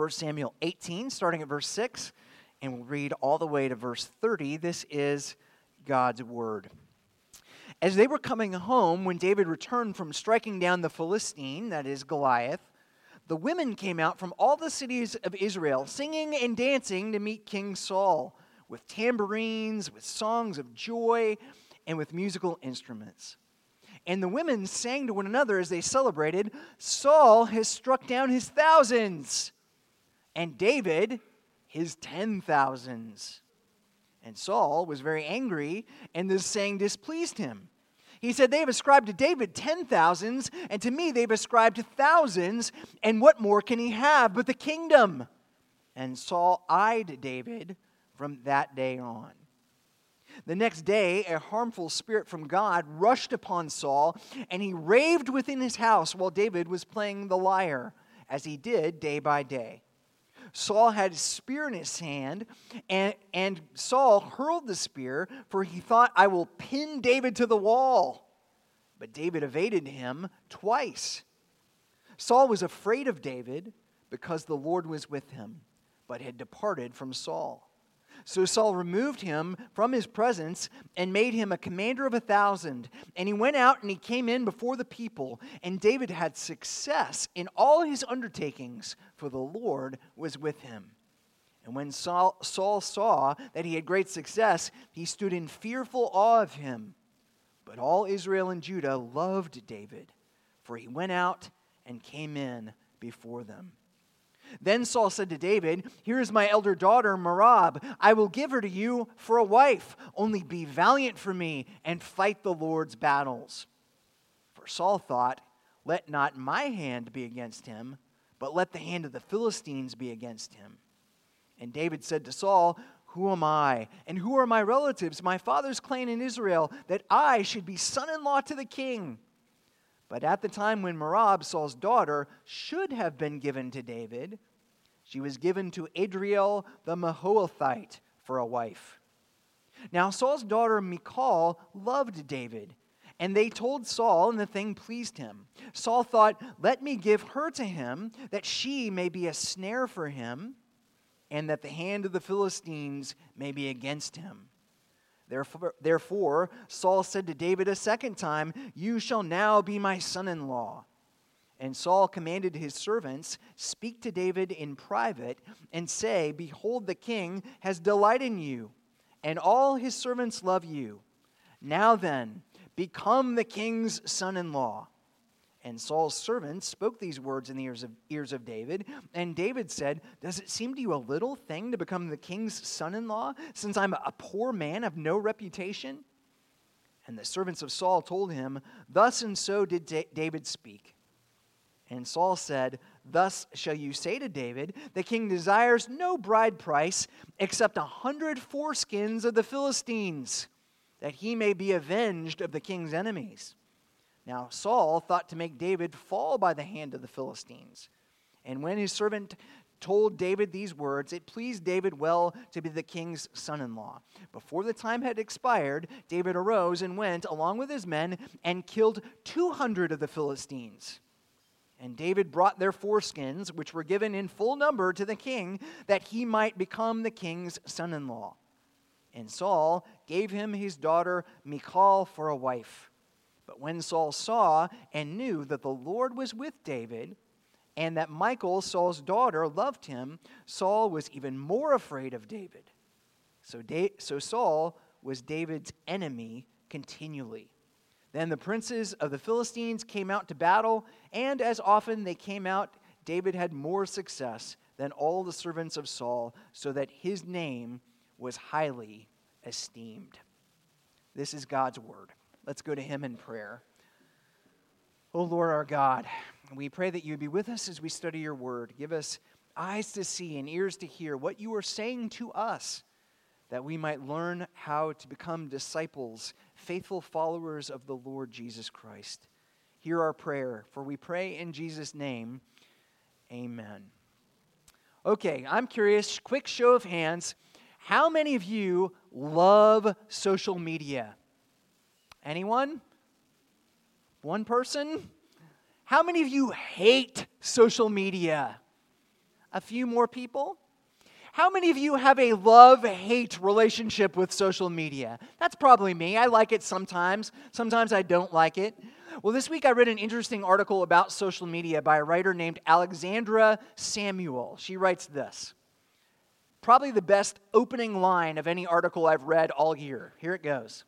1 Samuel 18, starting at verse 6, and we'll read all the way to verse 30. This is God's word. As they were coming home, when David returned from striking down the Philistine, that is Goliath, the women came out from all the cities of Israel, singing and dancing to meet King Saul, with tambourines, with songs of joy, and with musical instruments. And the women sang to one another as they celebrated Saul has struck down his thousands, and David his ten thousands. And Saul was very angry, and this saying displeased him. He said, They have ascribed to David ten thousands, and to me they've ascribed thousands, and what more can he have but the kingdom? And Saul eyed David from that day on. The next day, a harmful spirit from God rushed upon Saul, and he raved within his house while David was playing the lyre, as he did day by day. Saul had a spear in his hand, and, and Saul hurled the spear, for he thought, I will pin David to the wall. But David evaded him twice. Saul was afraid of David because the Lord was with him, but had departed from Saul. So Saul removed him from his presence and made him a commander of a thousand. And he went out and he came in before the people. And David had success in all his undertakings, for the Lord was with him. And when Saul, Saul saw that he had great success, he stood in fearful awe of him. But all Israel and Judah loved David, for he went out and came in before them. Then Saul said to David, Here is my elder daughter, Merab. I will give her to you for a wife. Only be valiant for me and fight the Lord's battles. For Saul thought, Let not my hand be against him, but let the hand of the Philistines be against him. And David said to Saul, Who am I, and who are my relatives, my father's clan in Israel, that I should be son in law to the king? But at the time when Merab, Saul's daughter, should have been given to David, she was given to Adriel the Meholathite for a wife. Now, Saul's daughter Michal loved David, and they told Saul, and the thing pleased him. Saul thought, Let me give her to him, that she may be a snare for him, and that the hand of the Philistines may be against him. Therefore, therefore, Saul said to David a second time, You shall now be my son in law. And Saul commanded his servants, Speak to David in private, and say, Behold, the king has delight in you, and all his servants love you. Now then, become the king's son in law. And Saul's servants spoke these words in the ears of, ears of David. And David said, Does it seem to you a little thing to become the king's son in law, since I'm a poor man of no reputation? And the servants of Saul told him, Thus and so did David speak. And Saul said, Thus shall you say to David, The king desires no bride price except a hundred foreskins of the Philistines, that he may be avenged of the king's enemies. Now, Saul thought to make David fall by the hand of the Philistines. And when his servant told David these words, it pleased David well to be the king's son in law. Before the time had expired, David arose and went, along with his men, and killed 200 of the Philistines. And David brought their foreskins, which were given in full number to the king, that he might become the king's son in law. And Saul gave him his daughter Michal for a wife. But when Saul saw and knew that the Lord was with David, and that Michal, Saul's daughter, loved him, Saul was even more afraid of David. So, da- so Saul was David's enemy continually. Then the princes of the Philistines came out to battle, and as often they came out, David had more success than all the servants of Saul, so that his name was highly esteemed. This is God's word. Let's go to Him in prayer. Oh Lord our God, we pray that you be with us as we study your word. Give us eyes to see and ears to hear what you are saying to us, that we might learn how to become disciples, faithful followers of the Lord Jesus Christ. Hear our prayer, for we pray in Jesus' name. Amen. Okay, I'm curious, quick show of hands. How many of you love social media? Anyone? One person? How many of you hate social media? A few more people? How many of you have a love hate relationship with social media? That's probably me. I like it sometimes, sometimes I don't like it. Well, this week I read an interesting article about social media by a writer named Alexandra Samuel. She writes this probably the best opening line of any article I've read all year. Here it goes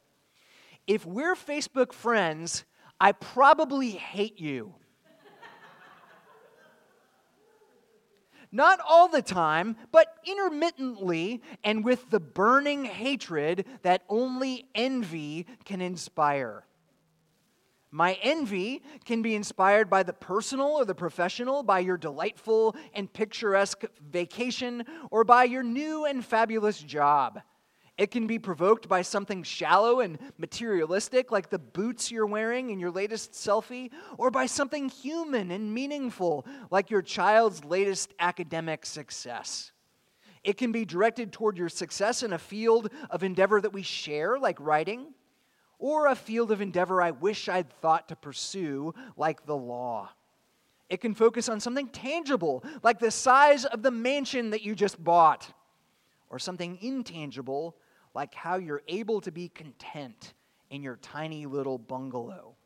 If we're Facebook friends, I probably hate you. Not all the time, but intermittently and with the burning hatred that only envy can inspire. My envy can be inspired by the personal or the professional, by your delightful and picturesque vacation, or by your new and fabulous job. It can be provoked by something shallow and materialistic, like the boots you're wearing in your latest selfie, or by something human and meaningful, like your child's latest academic success. It can be directed toward your success in a field of endeavor that we share, like writing, or a field of endeavor I wish I'd thought to pursue, like the law. It can focus on something tangible, like the size of the mansion that you just bought, or something intangible, like how you're able to be content in your tiny little bungalow.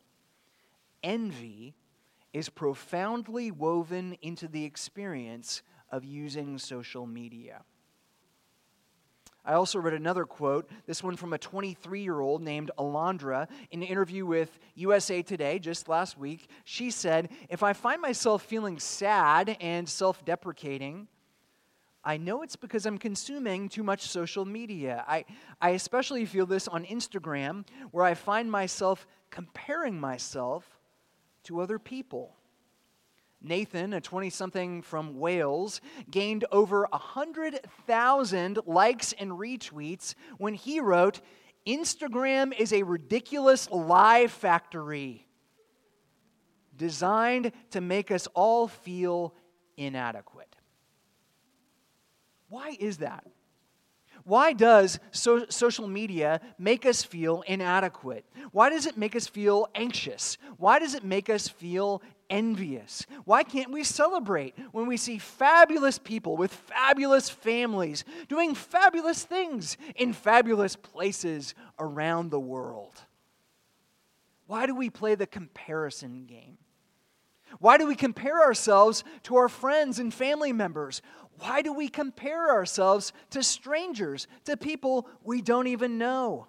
Envy is profoundly woven into the experience of using social media. I also read another quote, this one from a 23 year old named Alondra, in an interview with USA Today just last week. She said, If I find myself feeling sad and self deprecating, I know it's because I'm consuming too much social media. I, I especially feel this on Instagram, where I find myself comparing myself to other people. Nathan, a 20 something from Wales, gained over 100,000 likes and retweets when he wrote, Instagram is a ridiculous lie factory designed to make us all feel inadequate. Why is that? Why does so- social media make us feel inadequate? Why does it make us feel anxious? Why does it make us feel envious? Why can't we celebrate when we see fabulous people with fabulous families doing fabulous things in fabulous places around the world? Why do we play the comparison game? Why do we compare ourselves to our friends and family members? Why do we compare ourselves to strangers, to people we don't even know?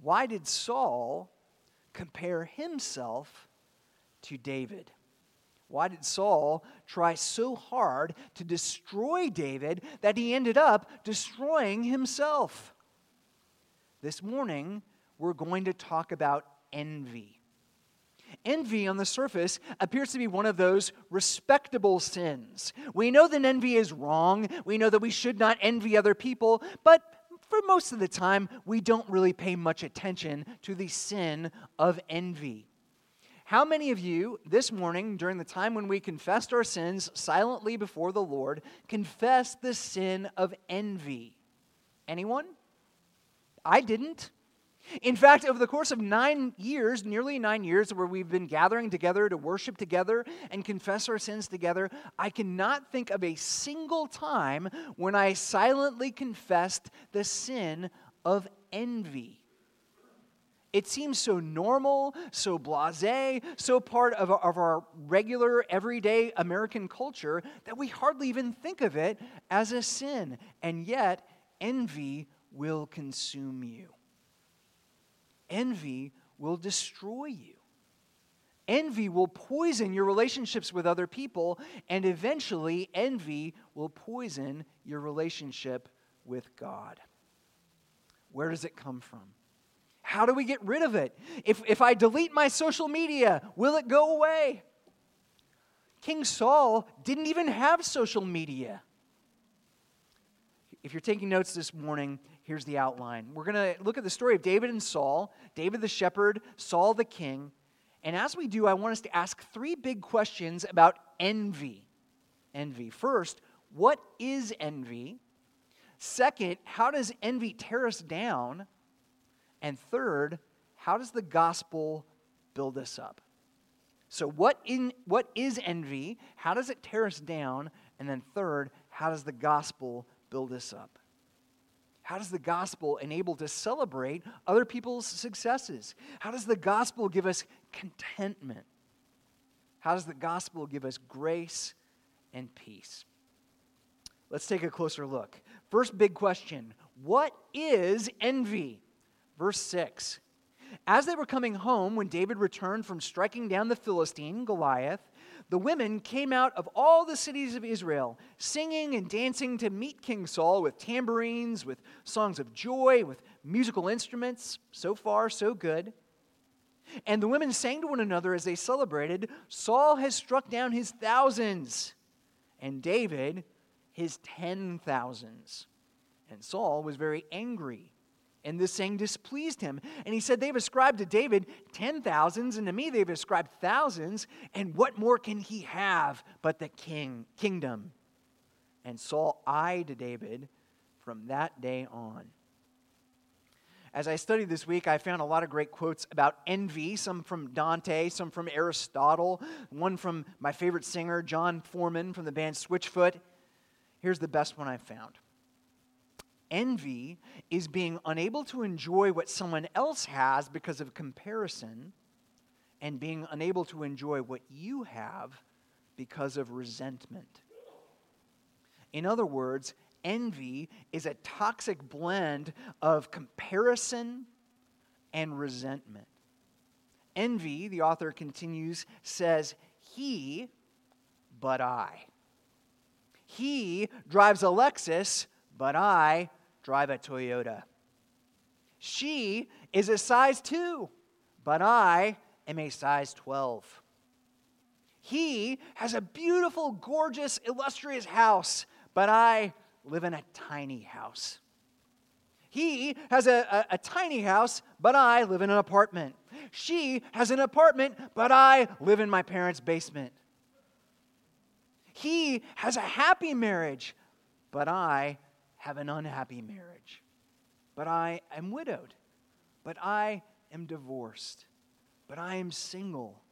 Why did Saul compare himself to David? Why did Saul try so hard to destroy David that he ended up destroying himself? This morning, we're going to talk about envy. Envy on the surface appears to be one of those respectable sins. We know that envy is wrong. We know that we should not envy other people, but for most of the time, we don't really pay much attention to the sin of envy. How many of you this morning, during the time when we confessed our sins silently before the Lord, confessed the sin of envy? Anyone? I didn't. In fact, over the course of nine years, nearly nine years, where we've been gathering together to worship together and confess our sins together, I cannot think of a single time when I silently confessed the sin of envy. It seems so normal, so blase, so part of our, of our regular, everyday American culture that we hardly even think of it as a sin. And yet, envy will consume you. Envy will destroy you. Envy will poison your relationships with other people, and eventually, envy will poison your relationship with God. Where does it come from? How do we get rid of it? If, if I delete my social media, will it go away? King Saul didn't even have social media. If you're taking notes this morning, here's the outline. We're going to look at the story of David and Saul, David the shepherd, Saul the king. And as we do, I want us to ask three big questions about envy. Envy. First, what is envy? Second, how does envy tear us down? And third, how does the gospel build us up? So, what, in, what is envy? How does it tear us down? And then, third, how does the gospel build us up? How does the gospel enable to celebrate other people's successes? How does the gospel give us contentment? How does the gospel give us grace and peace? Let's take a closer look. First big question What is envy? Verse 6. As they were coming home, when David returned from striking down the Philistine, Goliath, the women came out of all the cities of Israel, singing and dancing to meet King Saul with tambourines, with songs of joy, with musical instruments. So far, so good. And the women sang to one another as they celebrated Saul has struck down his thousands, and David his ten thousands. And Saul was very angry and this saying displeased him. And he said, They've ascribed to David ten thousands, and to me they've ascribed thousands. And what more can he have but the king, kingdom? And Saul eyed David from that day on. As I studied this week, I found a lot of great quotes about envy, some from Dante, some from Aristotle, one from my favorite singer, Jon Foreman from the band Switchfoot. Here's the best one I found. Envy is being unable to enjoy what someone else has because of comparison and being unable to enjoy what you have because of resentment. In other words, envy is a toxic blend of comparison and resentment. Envy, the author continues, says, He, but I. He drives a Lexus, but I drive a Toyota. She is a size 2, but I am a size 12. He has a beautiful, gorgeous, illustrious house, but I live in a tiny house. He has a, a, a, tiny house, but I live in an apartment. She has an apartment, but I live in my parents' basement. He has a happy marriage, but I have an unhappy marriage, but I am widowed, but I am divorced, but I am single.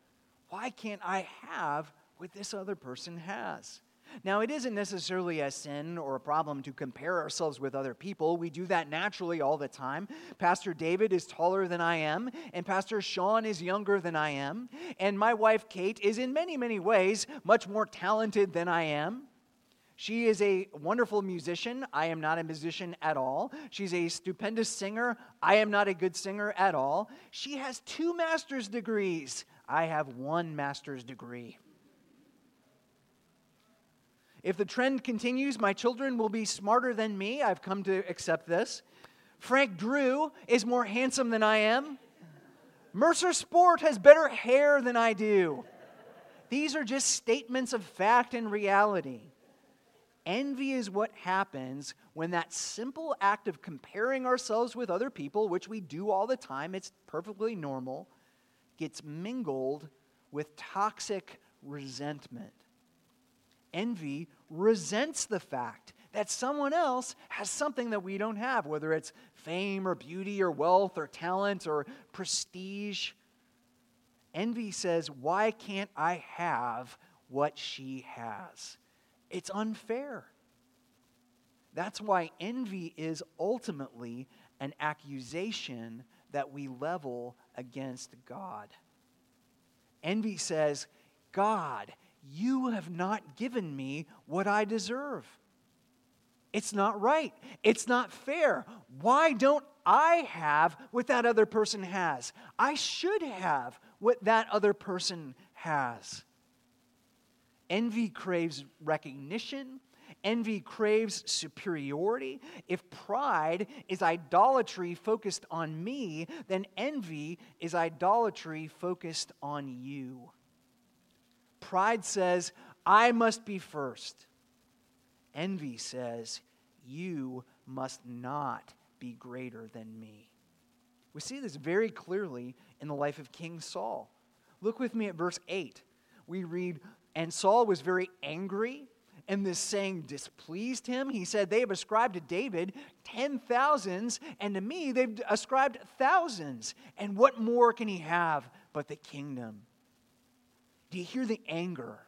Why can't I have what this other person has? Now, it isn't necessarily a sin or a problem to compare ourselves with other people. We do that naturally all the time. Pastor David is taller than I am, and Pastor Sean is younger than I am, and my wife Kate is in many, many ways much more talented than I am. She is a wonderful musician. I am not a musician at all. She's a stupendous singer. I am not a good singer at all. She has two master's degrees. I have one master's degree. If the trend continues, my children will be smarter than me. I've come to accept this. Frank Drew is more handsome than I am. Mercer Sport has better hair than I do. These are just statements of fact and reality. Envy is what happens when that simple act of comparing ourselves with other people, which we do all the time, it's perfectly normal, gets mingled with toxic resentment. Envy resents the fact that someone else has something that we don't have, whether it's fame or beauty or wealth or talent or prestige. Envy says, Why can't I have what she has? It's unfair. That's why envy is ultimately an accusation that we level against God. Envy says, God, you have not given me what I deserve. It's not right. It's not fair. Why don't I have what that other person has? I should have what that other person has. Envy craves recognition. Envy craves superiority. If pride is idolatry focused on me, then envy is idolatry focused on you. Pride says, I must be first. Envy says, You must not be greater than me. We see this very clearly in the life of King Saul. Look with me at verse 8. We read, and Saul was very angry, and this saying displeased him. He said, They have ascribed to David ten thousands, and to me they've ascribed thousands. And what more can he have but the kingdom? Do you hear the anger?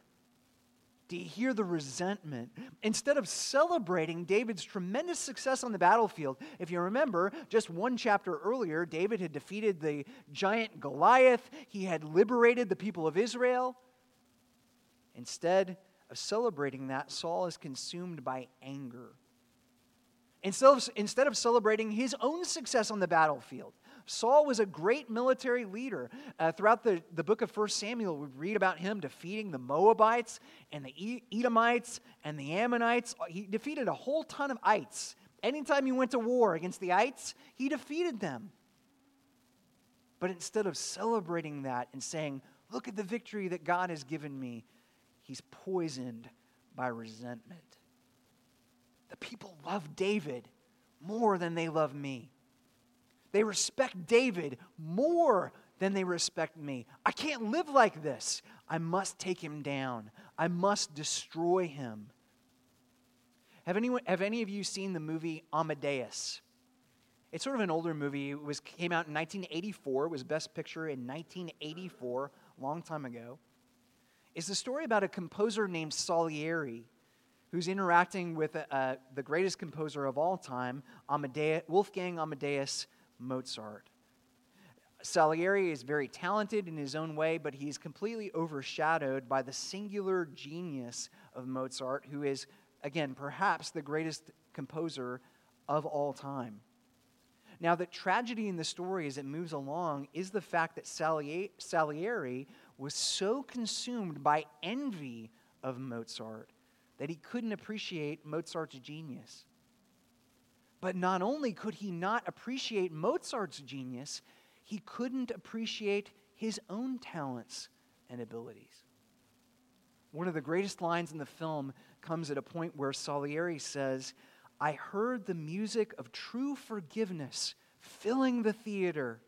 Do you hear the resentment? Instead of celebrating David's tremendous success on the battlefield, if you remember, just one chapter earlier, David had defeated the giant Goliath, he had liberated the people of Israel. Instead of celebrating that, Saul is consumed by anger. Instead of, instead of celebrating his own success on the battlefield, Saul was a great military leader. Uh, throughout the, the book of 1 Samuel, we read about him defeating the Moabites and the Edomites and the Ammonites. He defeated a whole ton of ites. Anytime he went to war against the ites, he defeated them. But instead of celebrating that and saying, Look at the victory that God has given me, he's poisoned by resentment. The people love David more than they love me. They respect David more than they respect me. I can't live like this. I must take him down. I must destroy him. Have, anyone, have any of you seen the movie Amadeus? It's sort of an older movie. It was, came out in 1984. It was Best Picture in 1984, a long time ago. It's the story about a composer named Salieri who's interacting with uh, the greatest composer of all time, Amadeus, Wolfgang Amadeus Mozart. Salieri is very talented in his own way, but he's completely overshadowed by the singular genius of Mozart, who is, again, perhaps the greatest composer of all time. Now, the tragedy in the story as it moves along is the fact that Salieri was so consumed by envy of Mozart that he couldn't appreciate Mozart's genius. But not only could he not appreciate Mozart's genius, he couldn't appreciate his own talents and abilities. One of the greatest lines in the film comes at a point where Salieri says, I heard the music of true forgiveness filling the theater,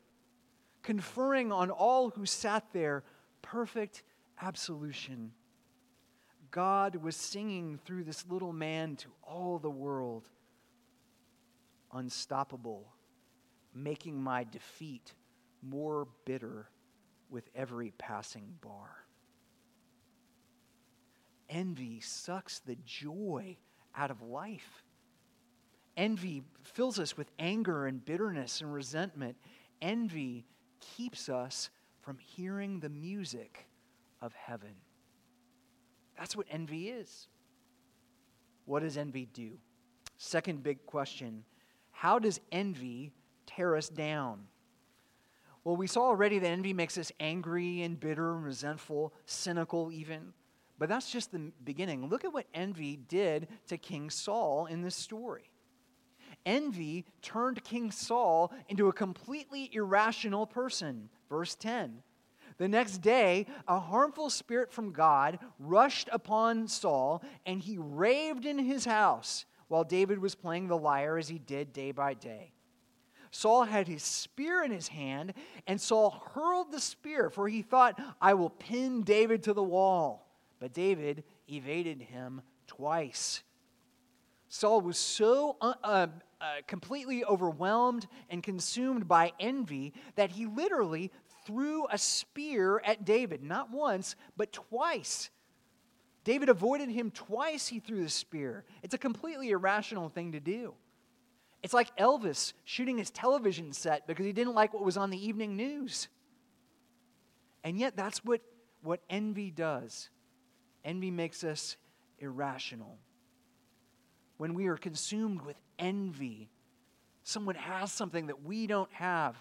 conferring on all who sat there perfect absolution. God was singing through this little man to all the world unstoppable, making my defeat more bitter with every passing bar. Envy sucks the joy out of life. Envy fills us with anger and bitterness and resentment. Envy keeps us from hearing the music of heaven. That's what envy is. What does envy do? Second big question how does envy tear us down? Well, we saw already that envy makes us angry and bitter and resentful, cynical even. But that's just the beginning. Look at what envy did to King Saul in this story. Envy turned King Saul into a completely irrational person. Verse 10. The next day, a harmful spirit from God rushed upon Saul, and he raved in his house while David was playing the lyre as he did day by day. Saul had his spear in his hand, and Saul hurled the spear, for he thought, I will pin David to the wall. But David evaded him twice. Saul was so uh, uh, completely overwhelmed and consumed by envy that he literally threw a spear at David, not once, but twice. David avoided him twice, he threw the spear. It's a completely irrational thing to do. It's like Elvis shooting his television set because he didn't like what was on the evening news. And yet, that's what, what envy does. Envy makes us irrational. When we are consumed with envy, someone has something that we don't have.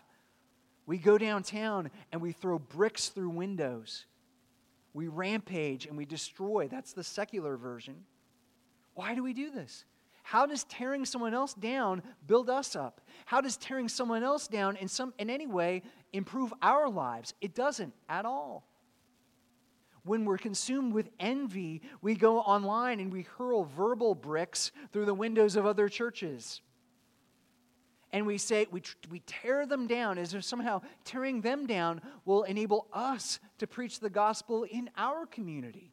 We go downtown and we throw bricks through windows we rampage and we destroy. That's the secular version. Why do we do this? How does tearing someone else down build us up? How does tearing someone else down in, some, in any way improve our lives? It doesn't at all. When we're consumed with envy, we go online and we hurl verbal bricks through the windows of other churches and we say, we, we tear them down as if somehow tearing them down will enable us to preach the gospel in our community,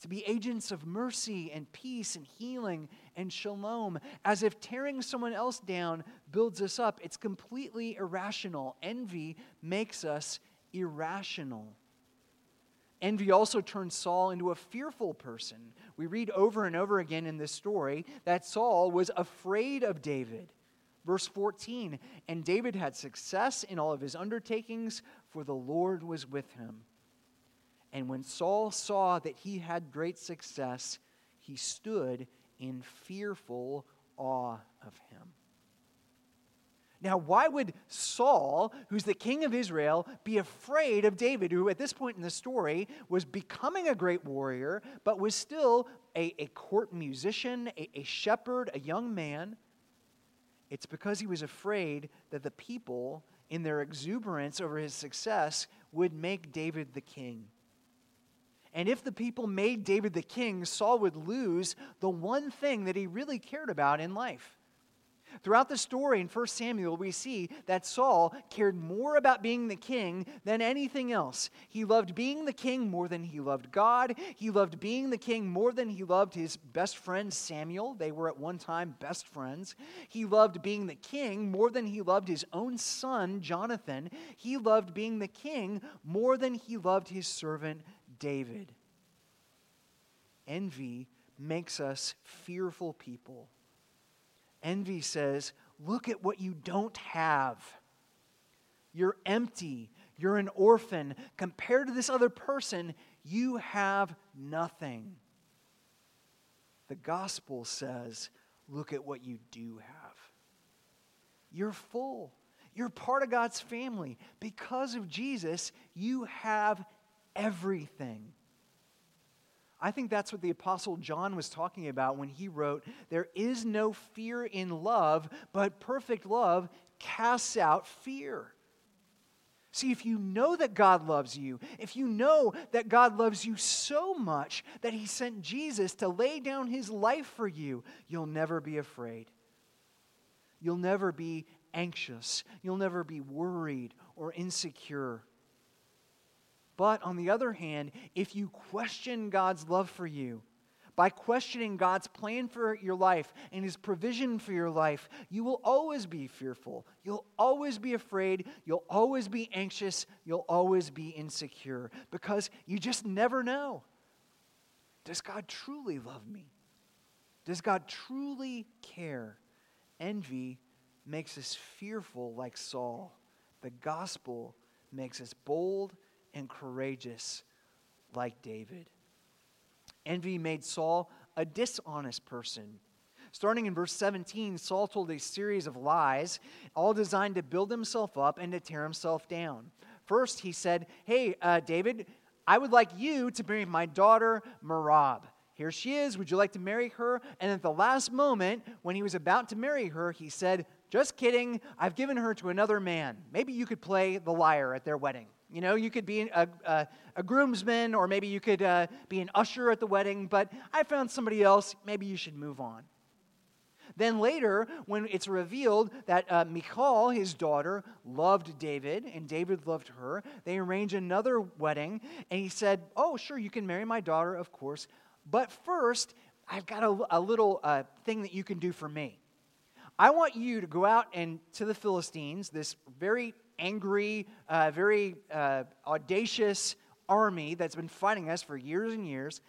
to be agents of mercy and peace and healing and shalom, as if tearing someone else down builds us up. It's completely irrational. Envy makes us irrational. Envy also turned Saul into a fearful person. We read over and over again in this story that Saul was afraid of David. Verse 14 And David had success in all of his undertakings, for the Lord was with him. And when Saul saw that he had great success, he stood in fearful awe of him. Now, why would Saul, who's the king of Israel, be afraid of David, who at this point in the story was becoming a great warrior, but was still a, a court musician, a, a shepherd, a young man? It's because he was afraid that the people, in their exuberance over his success, would make David the king. And if the people made David the king, Saul would lose the one thing that he really cared about in life. Throughout the story in 1 Samuel, we see that Saul cared more about being the king than anything else. He loved being the king more than he loved God. He loved being the king more than he loved his best friend Samuel. They were at one time best friends. He loved being the king more than he loved his own son, Jonathan. He loved being the king more than he loved his servant David. Envy makes us fearful people. Envy says, Look at what you don't have. You're empty. You're an orphan. Compared to this other person, you have nothing. The gospel says, Look at what you do have. You're full. You're part of God's family. Because of Jesus, you have everything. I think that's what the Apostle John was talking about when he wrote, There is no fear in love, but perfect love casts out fear. See, if you know that God loves you, if you know that God loves you so much that He sent Jesus to lay down His life for you, you'll never be afraid. You'll never be anxious. You'll never be worried or insecure. But on the other hand, if you question God's love for you, by questioning God's plan for your life and His provision for your life, you will always be fearful. You'll always be afraid. You'll always be anxious. You'll always be insecure because you just never know. Does God truly love me? Does God truly care? Envy makes us fearful like Saul. The gospel makes us bold and courageous like David. Envy made Saul a dishonest person. Starting in verse 17, Saul told a series of lies, all designed to build himself up and to tear himself down. First, he said, Hey, uh, David, I would like you to marry my daughter, Merab. Here she is. Would you like to marry her? And at the last moment, when he was about to marry her, he said, Just kidding. I've given her to another man. Maybe you could play the lyre at their wedding. You know, you could be a, a, a groomsman or maybe you could uh, be an usher at the wedding, but I found somebody else. Maybe you should move on. Then later, when it's revealed that uh, Michal, his daughter, loved David and David loved her, they arrange another wedding. And he said, Oh, sure, you can marry my daughter, of course. But first, I've got a, a little uh, thing that you can do for me. I want you to go out and to the Philistines, this very angry, uh, very uh, audacious army that's been fighting us for years and years.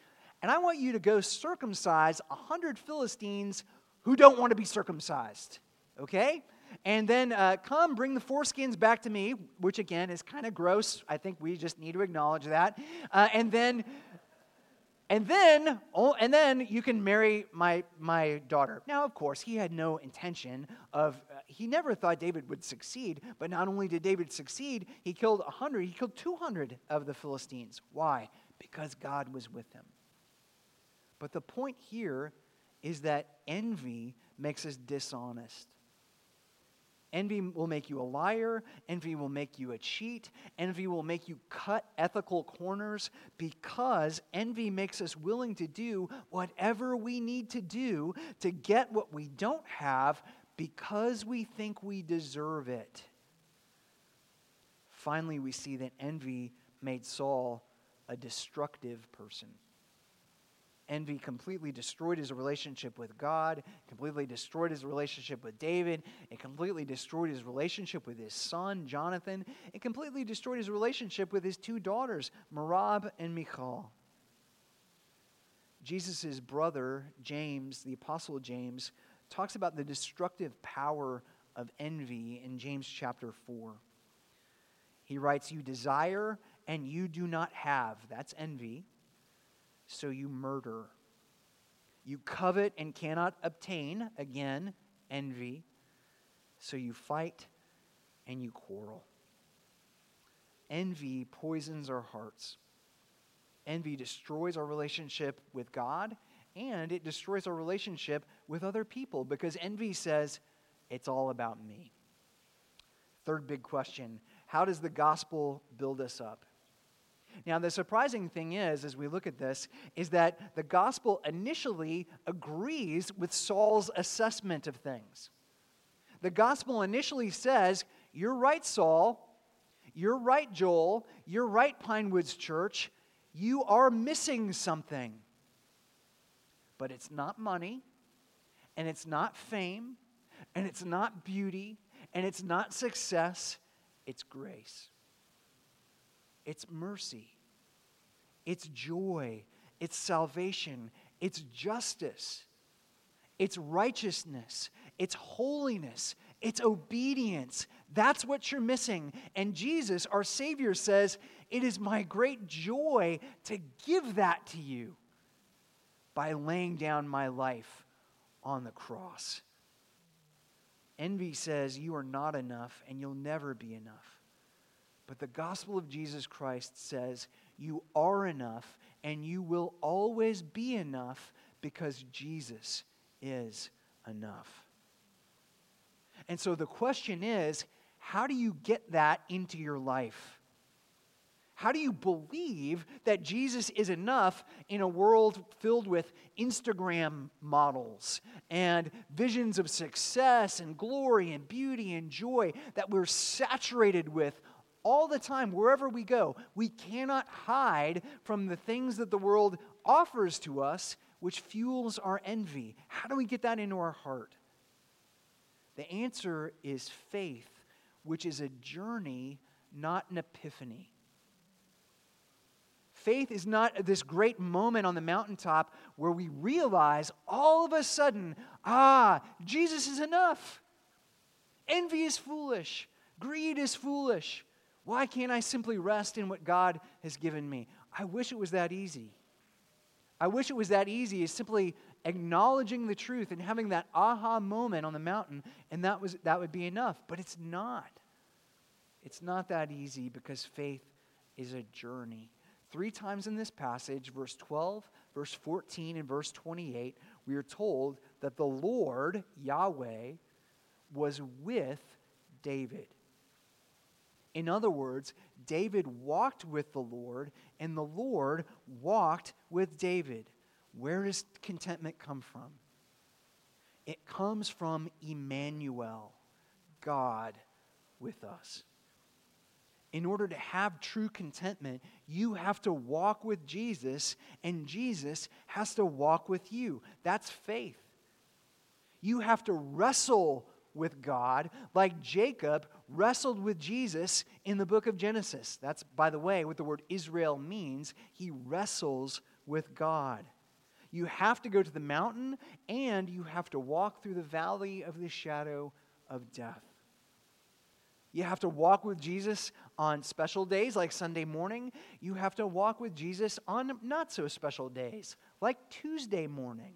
And I want you to go circumcise 100 Philistines who don't want to be circumcised. Okay? And then uh, come bring the foreskins back to me, which again is kind of gross. I think we just need to acknowledge that. Uh, and then and then, oh, and then you can marry my, my daughter. Now, of course, he had no intention of, he never thought David would succeed, but not only did David succeed, he killed 100, he killed 200 of the Philistines. Why? Because God was with him. But the point here is that envy makes us dishonest. Envy will make you a liar. Envy will make you a cheat. Envy will make you cut ethical corners because envy makes us willing to do whatever we need to do to get what we don't have because we think we deserve it. Finally, we see that envy made Saul a destructive person. Envy completely destroyed his relationship with God, completely destroyed his relationship with David, it completely destroyed his relationship with his son, Jonathan, it completely destroyed his relationship with his two daughters, Merab and Michal. Jesus' brother, James, the Apostle James, talks about the destructive power of envy in James chapter 4. He writes, You desire and you do not have. That's envy so you murder. You covet and cannot obtain, again, envy, so you fight and you quarrel. Envy poisons our hearts. Envy destroys our relationship with God and it destroys our relationship with other people because envy says, it's all about me. Third big question How does the gospel build us up? Now, the surprising thing is, as we look at this, is that the gospel initially agrees with Saul's assessment of things. The gospel initially says, You're right, Saul. You're right, Joel. You're right, Pinewoods Church. You are missing something. But it's not money, and it's not fame, and it's not beauty, and it's not success. It's grace. It's mercy, it's joy, it's salvation, it's justice, it's righteousness, it's holiness, it's obedience. That's what you're missing. And Jesus, our Savior, says, It is my great joy to give that to you by laying down my life on the cross. Envy says you are not enough and you'll never be enough. But the gospel of Jesus Christ says you are enough and you will always be enough because Jesus is enough. And so the question is how do you get that into your life? How do you believe that Jesus is enough in a world filled with Instagram models and visions of success and glory and beauty and joy that we're saturated with all the time, wherever we go. We cannot hide from the things that the world offers to us, which fuels our envy. How do we get that into our heart? The answer is faith, which is a journey, not an epiphany. Faith is not this great moment on the mountaintop where we realize all of a sudden, ah, Jesus is enough. Envy is foolish. Greed is foolish. Why can't I simply rest in what God has given me? I wish it was that easy. I wish it was that easy as simply acknowledging the truth and having that aha moment on the mountain, and that, was, that would be enough. But it's not. It's not that easy because faith is a journey. Three times in this passage, verse 12, verse 14, and verse 28, we are told that the Lord, Yahweh, was with David. In other words, David walked with the Lord, and the Lord walked with David. Where does contentment come from? It comes from Emmanuel, God with us. In order to have true contentment, you have to walk with Jesus, and Jesus has to walk with you. That's faith. You have to wrestle with God, like Jacob wrestled with Jesus in the book of Genesis. That's, by the way, what the word Israel means. He wrestles with God. You have to go to the mountain and you have to walk through the valley of the shadow of death. You have to walk with Jesus on special days like Sunday morning. You have to walk with Jesus on not so special days like Tuesday morning.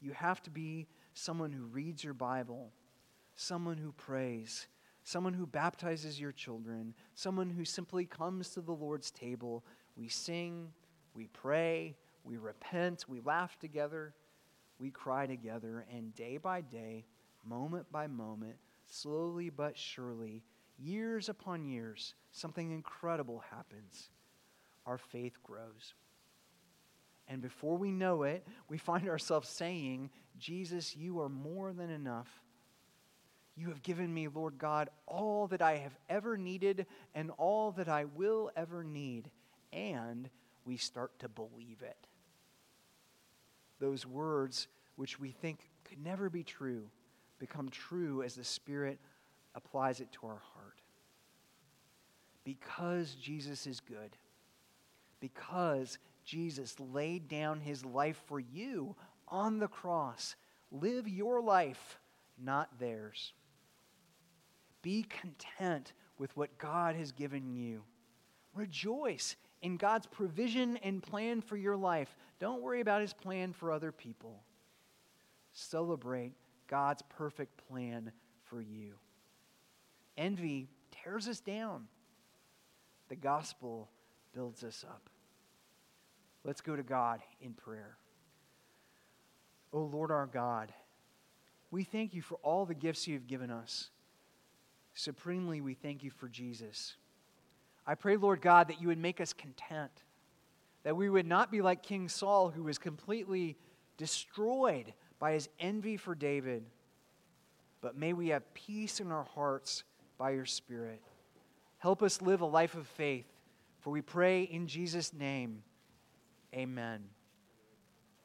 You have to be someone who reads your Bible, someone who prays, someone who baptizes your children, someone who simply comes to the Lord's table. We sing, we pray, we repent, we laugh together, we cry together, and day by day, moment by moment, slowly but surely, years upon years, something incredible happens. Our faith grows. And before we know it, we find ourselves saying, Jesus, you are more than enough. You have given me, Lord God, all that I have ever needed and all that I will ever need. And we start to believe it. those words which we think could never be true become true as the Spirit applies it to our heart. Because Jesus is good, because Jesus laid down his life for you on the cross, live your life, not theirs. Be content with what God has given you. Rejoice in God's provision and plan for your life. Don't worry about his plan for other people. Celebrate God's perfect plan for you. Envy tears us down, the gospel builds us up. Let's go to God in prayer. O oh Lord our God, we thank you for all the gifts you have given us. Supremely, we thank you for Jesus. I pray, Lord God, that you would make us content, that we would not be like King Saul, who was completely destroyed by his envy for David, but may we have peace in our hearts by your Spirit. Help us live a life of faith, for we pray in Jesus' name. Amen.